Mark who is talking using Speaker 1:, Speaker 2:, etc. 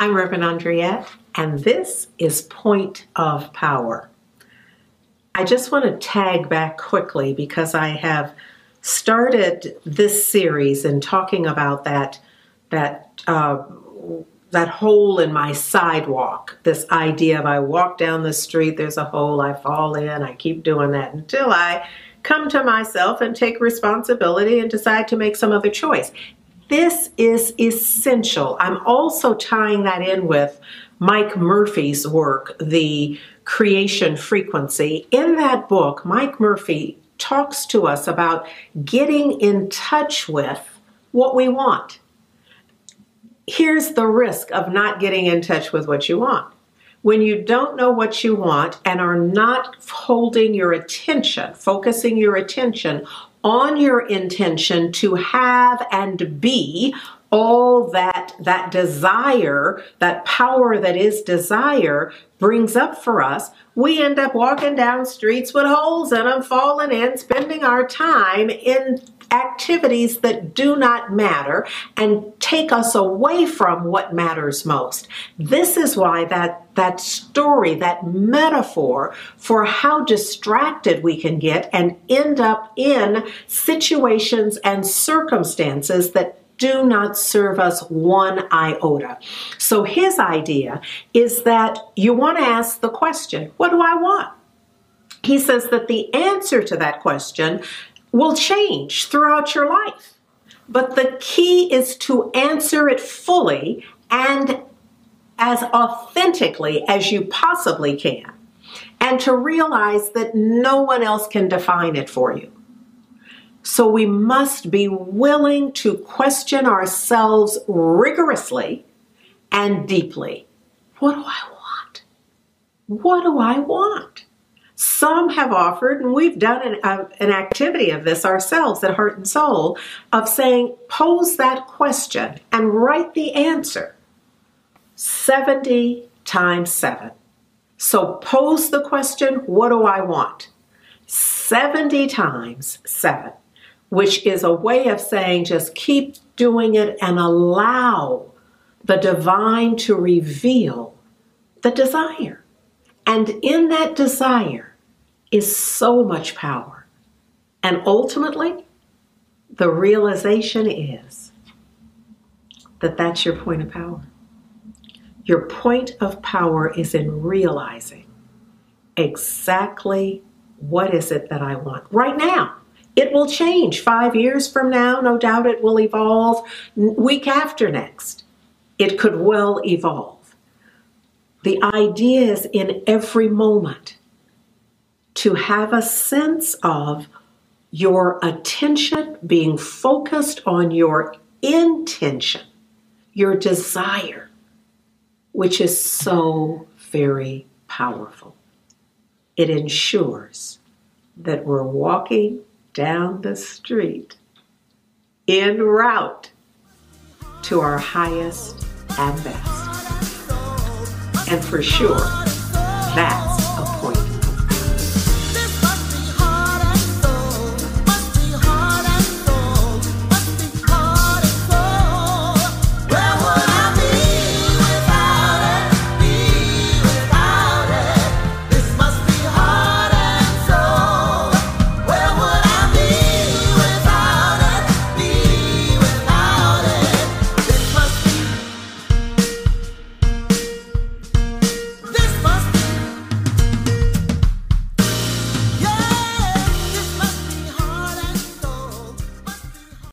Speaker 1: I'm Reverend Andriette, and this is Point of Power. I just want to tag back quickly because I have started this series in talking about that that uh, that hole in my sidewalk. This idea of I walk down the street, there's a hole, I fall in, I keep doing that until I come to myself and take responsibility and decide to make some other choice. This is essential. I'm also tying that in with Mike Murphy's work, The Creation Frequency. In that book, Mike Murphy talks to us about getting in touch with what we want. Here's the risk of not getting in touch with what you want. When you don't know what you want and are not holding your attention, focusing your attention on your intention to have and be all that that desire that power that is desire brings up for us. We end up walking down streets with holes in them falling in spending our time in activities that do not matter and take us away from what matters most. This is why that that story that metaphor for how distracted we can get and end up in situations and circumstances that do not serve us one iota. So his idea is that you want to ask the question, what do I want? He says that the answer to that question will change throughout your life. But the key is to answer it fully and as authentically as you possibly can, and to realize that no one else can define it for you. So we must be willing to question ourselves rigorously and deeply. What do I want? What do I want? Some have offered, and we've done an, uh, an activity of this ourselves at Heart and Soul, of saying, pose that question and write the answer 70 times 7. So pose the question, what do I want? 70 times 7 which is a way of saying just keep doing it and allow the divine to reveal the desire. And in that desire is so much power. And ultimately, the realization is that that's your point of power. Your point of power is in realizing exactly what is it that I want right now. It will change five years from now. No doubt it will evolve. Week after next, it could well evolve. The idea is in every moment to have a sense of your attention being focused on your intention, your desire, which is so very powerful. It ensures that we're walking down the street en route to our highest and best. And for sure, that's